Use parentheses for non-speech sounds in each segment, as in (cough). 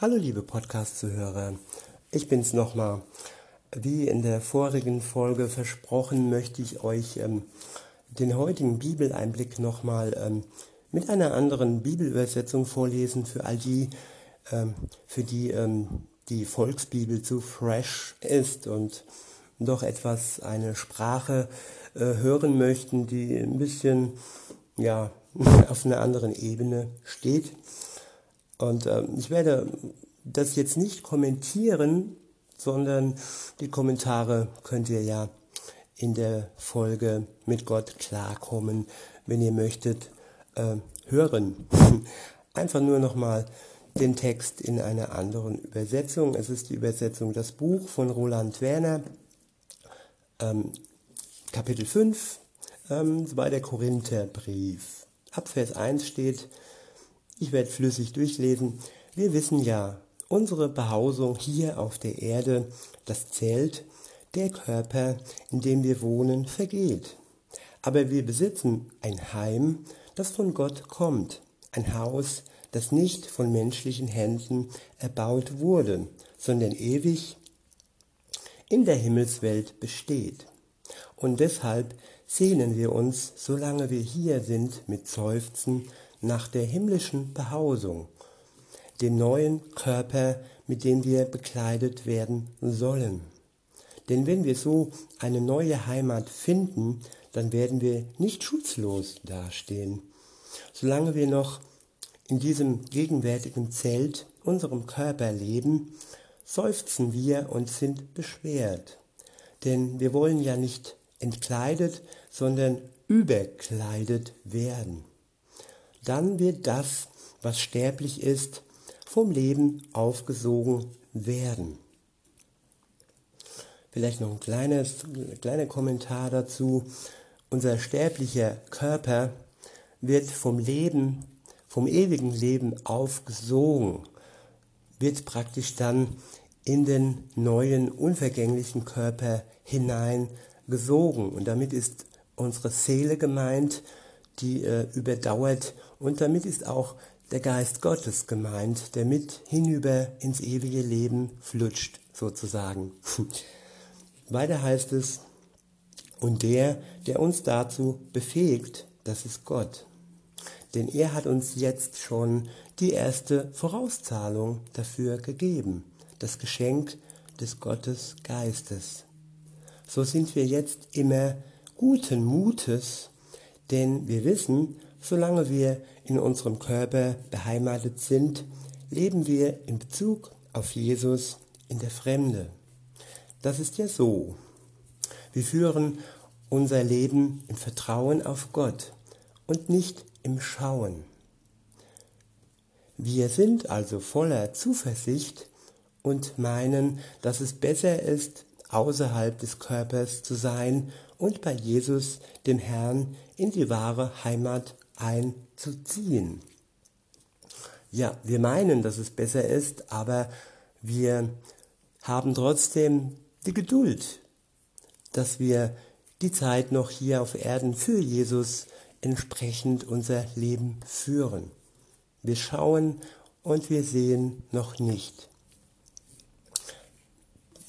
Hallo liebe Podcast-Zuhörer, ich bin's nochmal. Wie in der vorigen Folge versprochen, möchte ich euch ähm, den heutigen Bibeleinblick nochmal ähm, mit einer anderen Bibelübersetzung vorlesen für all die, ähm, für die ähm, die Volksbibel zu fresh ist und doch etwas eine Sprache äh, hören möchten, die ein bisschen ja (laughs) auf einer anderen Ebene steht. Und äh, ich werde das jetzt nicht kommentieren, sondern die Kommentare könnt ihr ja in der Folge mit Gott klarkommen, wenn ihr möchtet, äh, hören. (laughs) Einfach nur nochmal den Text in einer anderen Übersetzung. Es ist die Übersetzung Das Buch von Roland Werner, ähm, Kapitel 5, ähm, der Korintherbrief. Ab Vers 1 steht, ich werde flüssig durchlesen. Wir wissen ja, unsere Behausung hier auf der Erde, das Zelt, der Körper, in dem wir wohnen, vergeht. Aber wir besitzen ein Heim, das von Gott kommt, ein Haus, das nicht von menschlichen Händen erbaut wurde, sondern ewig in der Himmelswelt besteht. Und deshalb sehnen wir uns, solange wir hier sind, mit Seufzen nach der himmlischen Behausung, dem neuen Körper, mit dem wir bekleidet werden sollen. Denn wenn wir so eine neue Heimat finden, dann werden wir nicht schutzlos dastehen. Solange wir noch in diesem gegenwärtigen Zelt, unserem Körper leben, seufzen wir und sind beschwert. Denn wir wollen ja nicht entkleidet, sondern überkleidet werden dann wird das, was sterblich ist, vom Leben aufgesogen werden. Vielleicht noch ein kleines, kleiner Kommentar dazu. Unser sterblicher Körper wird vom Leben, vom ewigen Leben aufgesogen, wird praktisch dann in den neuen, unvergänglichen Körper hineingesogen. Und damit ist unsere Seele gemeint, die äh, überdauert und damit ist auch der Geist Gottes gemeint, der mit hinüber ins ewige Leben flutscht, sozusagen. Weiter heißt es, und der, der uns dazu befähigt, das ist Gott. Denn er hat uns jetzt schon die erste Vorauszahlung dafür gegeben, das Geschenk des Gottes Geistes. So sind wir jetzt immer guten Mutes, denn wir wissen, Solange wir in unserem Körper beheimatet sind, leben wir in Bezug auf Jesus in der Fremde. Das ist ja so. Wir führen unser Leben im Vertrauen auf Gott und nicht im Schauen. Wir sind also voller Zuversicht und meinen, dass es besser ist, außerhalb des Körpers zu sein und bei Jesus, dem Herrn, in die wahre Heimat einzuziehen. Ja, wir meinen, dass es besser ist, aber wir haben trotzdem die Geduld, dass wir die Zeit noch hier auf Erden für Jesus entsprechend unser Leben führen. Wir schauen und wir sehen noch nicht.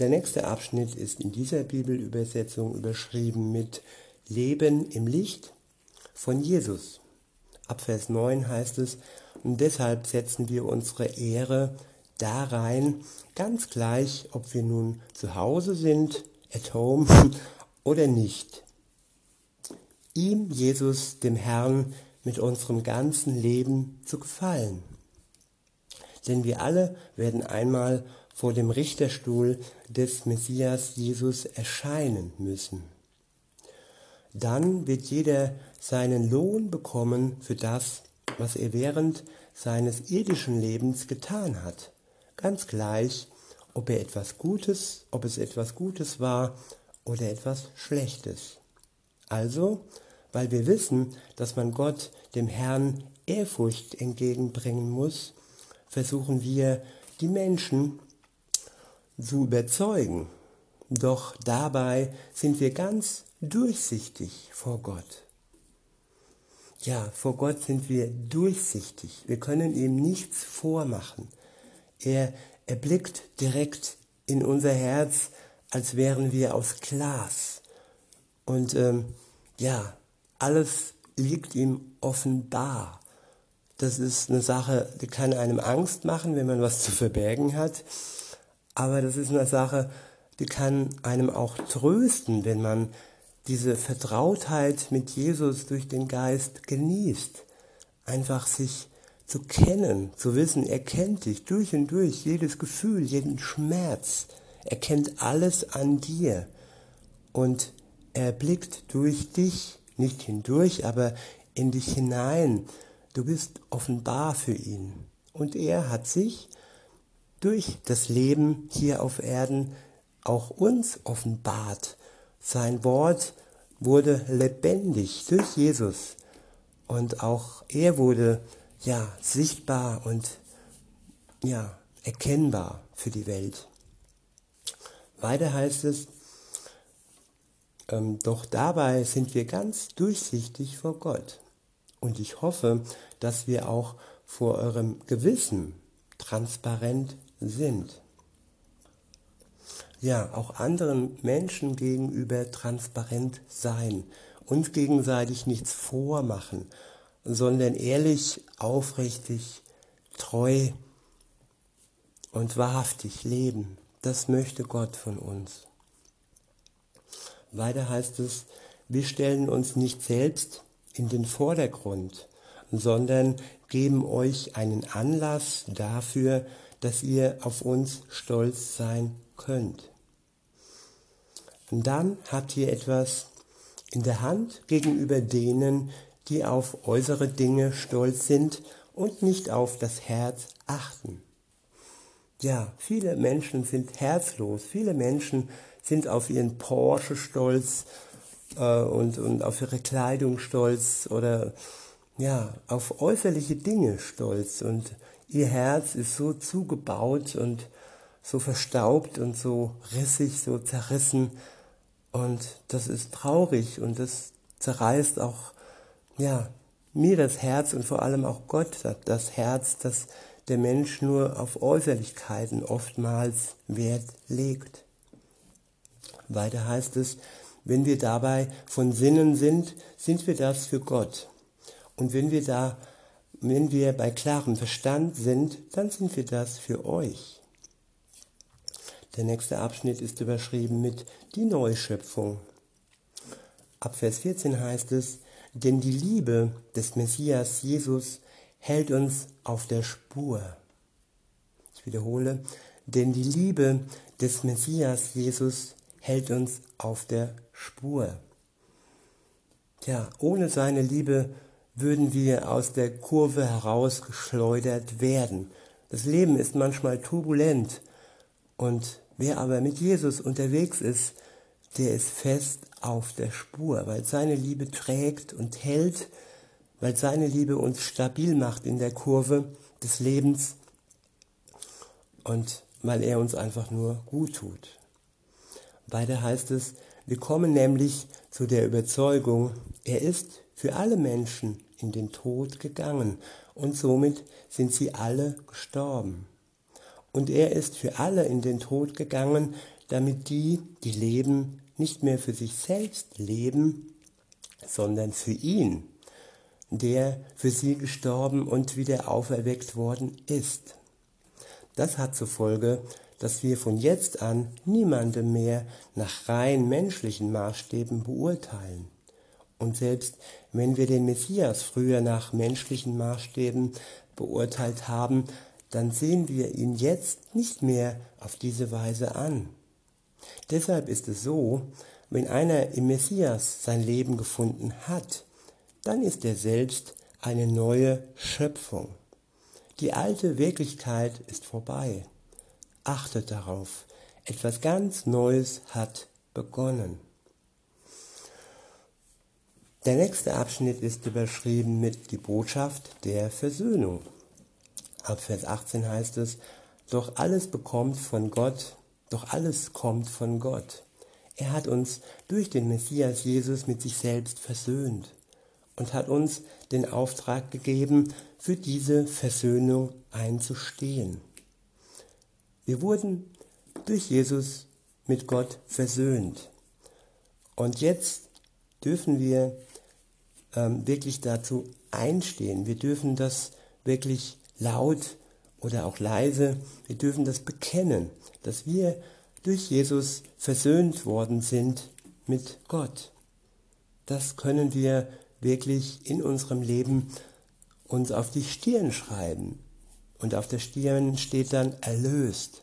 Der nächste Abschnitt ist in dieser Bibelübersetzung überschrieben mit Leben im Licht von Jesus. Ab Vers 9 heißt es, und deshalb setzen wir unsere Ehre da rein, ganz gleich, ob wir nun zu Hause sind, at home (laughs) oder nicht. Ihm, Jesus, dem Herrn, mit unserem ganzen Leben zu gefallen. Denn wir alle werden einmal vor dem Richterstuhl des Messias Jesus erscheinen müssen. Dann wird jeder seinen Lohn bekommen für das, was er während seines irdischen Lebens getan hat. Ganz gleich, ob er etwas Gutes, ob es etwas Gutes war oder etwas Schlechtes. Also, weil wir wissen, dass man Gott, dem Herrn, Ehrfurcht entgegenbringen muss, versuchen wir, die Menschen zu überzeugen. Doch dabei sind wir ganz durchsichtig vor Gott. Ja, vor Gott sind wir durchsichtig. Wir können ihm nichts vormachen. Er, er blickt direkt in unser Herz, als wären wir aus Glas. Und ähm, ja, alles liegt ihm offenbar. Das ist eine Sache, die kann einem Angst machen, wenn man was zu verbergen hat. Aber das ist eine Sache, die kann einem auch trösten, wenn man diese Vertrautheit mit Jesus durch den Geist genießt. Einfach sich zu kennen, zu wissen, er kennt dich durch und durch, jedes Gefühl, jeden Schmerz. Er kennt alles an dir. Und er blickt durch dich, nicht hindurch, aber in dich hinein. Du bist offenbar für ihn. Und er hat sich durch das Leben hier auf Erden auch uns offenbart. Sein Wort wurde lebendig durch Jesus. Und auch er wurde ja sichtbar und ja erkennbar für die Welt. Weiter heißt es, ähm, doch dabei sind wir ganz durchsichtig vor Gott. Und ich hoffe, dass wir auch vor eurem Gewissen transparent sind. Ja, auch anderen Menschen gegenüber transparent sein, uns gegenseitig nichts vormachen, sondern ehrlich, aufrichtig, treu und wahrhaftig leben. Das möchte Gott von uns. Weiter heißt es, wir stellen uns nicht selbst in den Vordergrund, sondern geben euch einen Anlass dafür, dass ihr auf uns stolz sein könnt. Und dann habt ihr etwas in der Hand gegenüber denen, die auf äußere Dinge stolz sind und nicht auf das Herz achten. Ja, viele Menschen sind herzlos, viele Menschen sind auf ihren Porsche stolz äh, und, und auf ihre Kleidung stolz oder ja, auf äußerliche Dinge stolz und ihr Herz ist so zugebaut und so verstaubt und so rissig, so zerrissen und das ist traurig und das zerreißt auch, ja, mir das Herz und vor allem auch Gott das Herz, dass der Mensch nur auf Äußerlichkeiten oftmals Wert legt. Weiter heißt es, wenn wir dabei von Sinnen sind, sind wir das für Gott. Und wenn wir da, wenn wir bei klarem Verstand sind, dann sind wir das für euch. Der nächste Abschnitt ist überschrieben mit die Neuschöpfung. Ab Vers 14 heißt es, denn die Liebe des Messias Jesus hält uns auf der Spur. Ich wiederhole, denn die Liebe des Messias Jesus hält uns auf der Spur. Tja, ohne seine Liebe würden wir aus der Kurve herausgeschleudert werden. Das Leben ist manchmal turbulent und wer aber mit Jesus unterwegs ist, der ist fest auf der Spur, weil seine Liebe trägt und hält, weil seine Liebe uns stabil macht in der Kurve des Lebens und weil er uns einfach nur gut tut. Weiter heißt es, wir kommen nämlich zu der Überzeugung, er ist für alle Menschen in den Tod gegangen und somit sind sie alle gestorben. Und er ist für alle in den Tod gegangen, damit die, die leben, nicht mehr für sich selbst leben, sondern für ihn, der für sie gestorben und wieder auferweckt worden ist. Das hat zur Folge, dass wir von jetzt an niemanden mehr nach rein menschlichen Maßstäben beurteilen. Und selbst wenn wir den Messias früher nach menschlichen Maßstäben beurteilt haben, dann sehen wir ihn jetzt nicht mehr auf diese Weise an. Deshalb ist es so, wenn einer im Messias sein Leben gefunden hat, dann ist er selbst eine neue Schöpfung. Die alte Wirklichkeit ist vorbei. Achtet darauf, etwas ganz Neues hat begonnen. Der nächste Abschnitt ist überschrieben mit die Botschaft der Versöhnung. Ab Vers 18 heißt es, doch alles bekommt von Gott, doch alles kommt von Gott. Er hat uns durch den Messias Jesus mit sich selbst versöhnt und hat uns den Auftrag gegeben, für diese Versöhnung einzustehen. Wir wurden durch Jesus mit Gott versöhnt. Und jetzt dürfen wir ähm, wirklich dazu einstehen. Wir dürfen das wirklich laut oder auch leise, wir dürfen das bekennen, dass wir durch Jesus versöhnt worden sind mit Gott. Das können wir wirklich in unserem Leben uns auf die Stirn schreiben. Und auf der Stirn steht dann erlöst.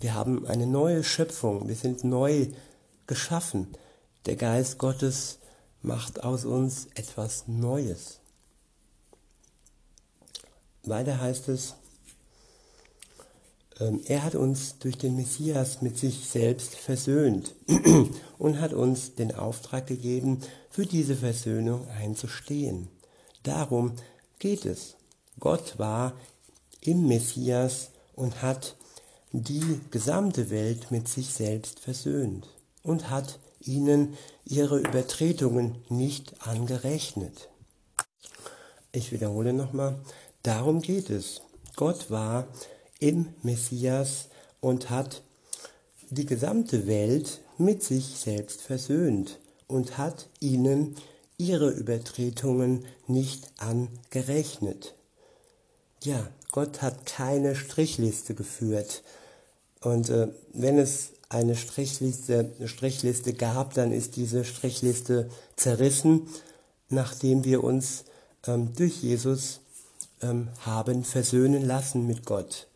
Wir haben eine neue Schöpfung, wir sind neu geschaffen. Der Geist Gottes macht aus uns etwas Neues. Weiter heißt es, ähm, er hat uns durch den Messias mit sich selbst versöhnt (clears throat) und hat uns den Auftrag gegeben, für diese Versöhnung einzustehen. Darum geht es. Gott war im Messias und hat die gesamte Welt mit sich selbst versöhnt und hat ihnen ihre Übertretungen nicht angerechnet. Ich wiederhole nochmal, darum geht es. Gott war im Messias und hat die gesamte Welt mit sich selbst versöhnt und hat ihnen ihre Übertretungen nicht angerechnet. Ja, Gott hat keine Strichliste geführt. Und äh, wenn es eine Strichliste, eine Strichliste gab, dann ist diese Strichliste zerrissen, nachdem wir uns ähm, durch Jesus ähm, haben versöhnen lassen mit Gott.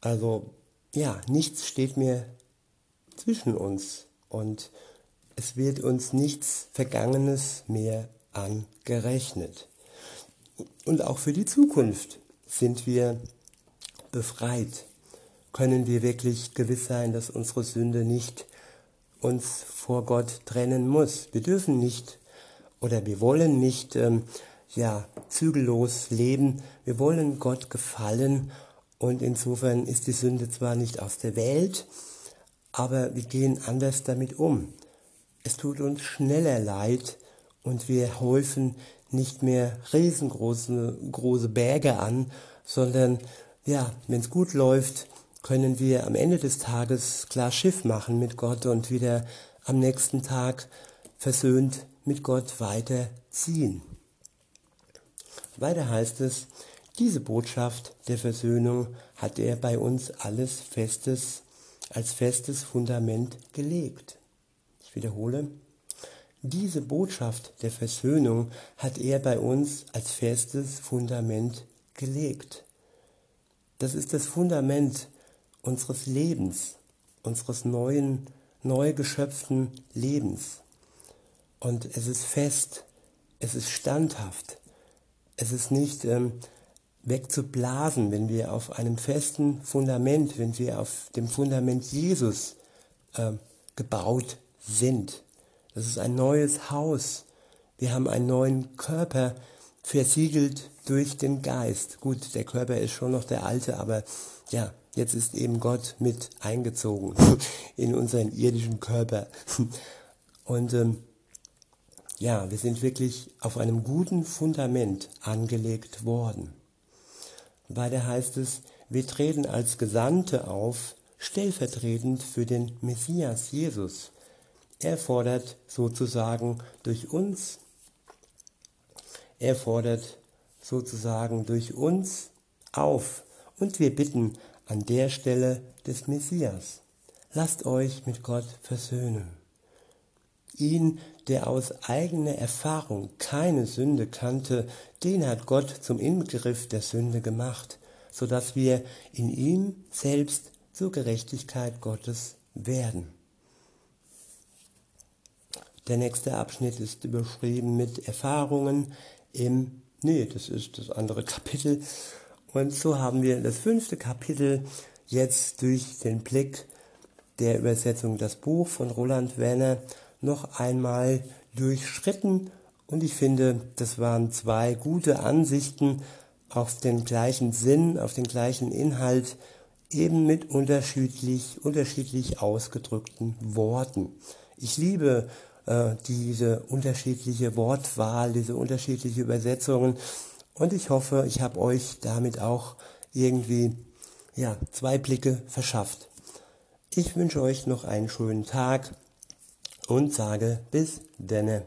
Also ja, nichts steht mehr zwischen uns und es wird uns nichts Vergangenes mehr angerechnet. Und auch für die Zukunft sind wir befreit. Können wir wirklich gewiss sein, dass unsere Sünde nicht uns vor Gott trennen muss. Wir dürfen nicht oder wir wollen nicht ähm, ja, zügellos leben. Wir wollen Gott gefallen und insofern ist die Sünde zwar nicht aus der Welt, aber wir gehen anders damit um. Es tut uns schneller leid und wir häufen nicht mehr riesengroße große Berge an, sondern ja, wenn es gut läuft, können wir am Ende des Tages klar Schiff machen mit Gott und wieder am nächsten Tag versöhnt mit Gott weiterziehen. Weiter heißt es, diese Botschaft der Versöhnung hat er bei uns alles festes, als festes Fundament gelegt. Ich wiederhole, diese Botschaft der Versöhnung hat er bei uns als festes Fundament gelegt. Das ist das Fundament unseres Lebens, unseres neuen, neu geschöpften Lebens. Und es ist fest, es ist standhaft, es ist nicht ähm, wegzublasen, wenn wir auf einem festen Fundament, wenn wir auf dem Fundament Jesus äh, gebaut sind. Das ist ein neues Haus. Wir haben einen neuen Körper versiegelt durch den Geist. Gut, der Körper ist schon noch der alte, aber ja, jetzt ist eben Gott mit eingezogen (laughs) in unseren irdischen Körper. (laughs) Und ähm, ja, wir sind wirklich auf einem guten Fundament angelegt worden. Weiter heißt es, wir treten als Gesandte auf, stellvertretend für den Messias Jesus. Er fordert sozusagen durch uns, er fordert sozusagen durch uns auf und wir bitten an der Stelle des Messias, lasst euch mit Gott versöhnen. Ihn, der aus eigener Erfahrung keine Sünde kannte, den hat Gott zum Inbegriff der Sünde gemacht, so dass wir in ihm selbst zur Gerechtigkeit Gottes werden. Der nächste Abschnitt ist überschrieben mit Erfahrungen im, nee, das ist das andere Kapitel. Und so haben wir das fünfte Kapitel jetzt durch den Blick der Übersetzung das Buch von Roland Werner noch einmal durchschritten und ich finde, das waren zwei gute Ansichten auf den gleichen Sinn, auf den gleichen Inhalt, eben mit unterschiedlich, unterschiedlich ausgedrückten Worten. Ich liebe äh, diese unterschiedliche Wortwahl, diese unterschiedliche Übersetzungen und ich hoffe, ich habe euch damit auch irgendwie ja, zwei Blicke verschafft. Ich wünsche euch noch einen schönen Tag und sage bis denne.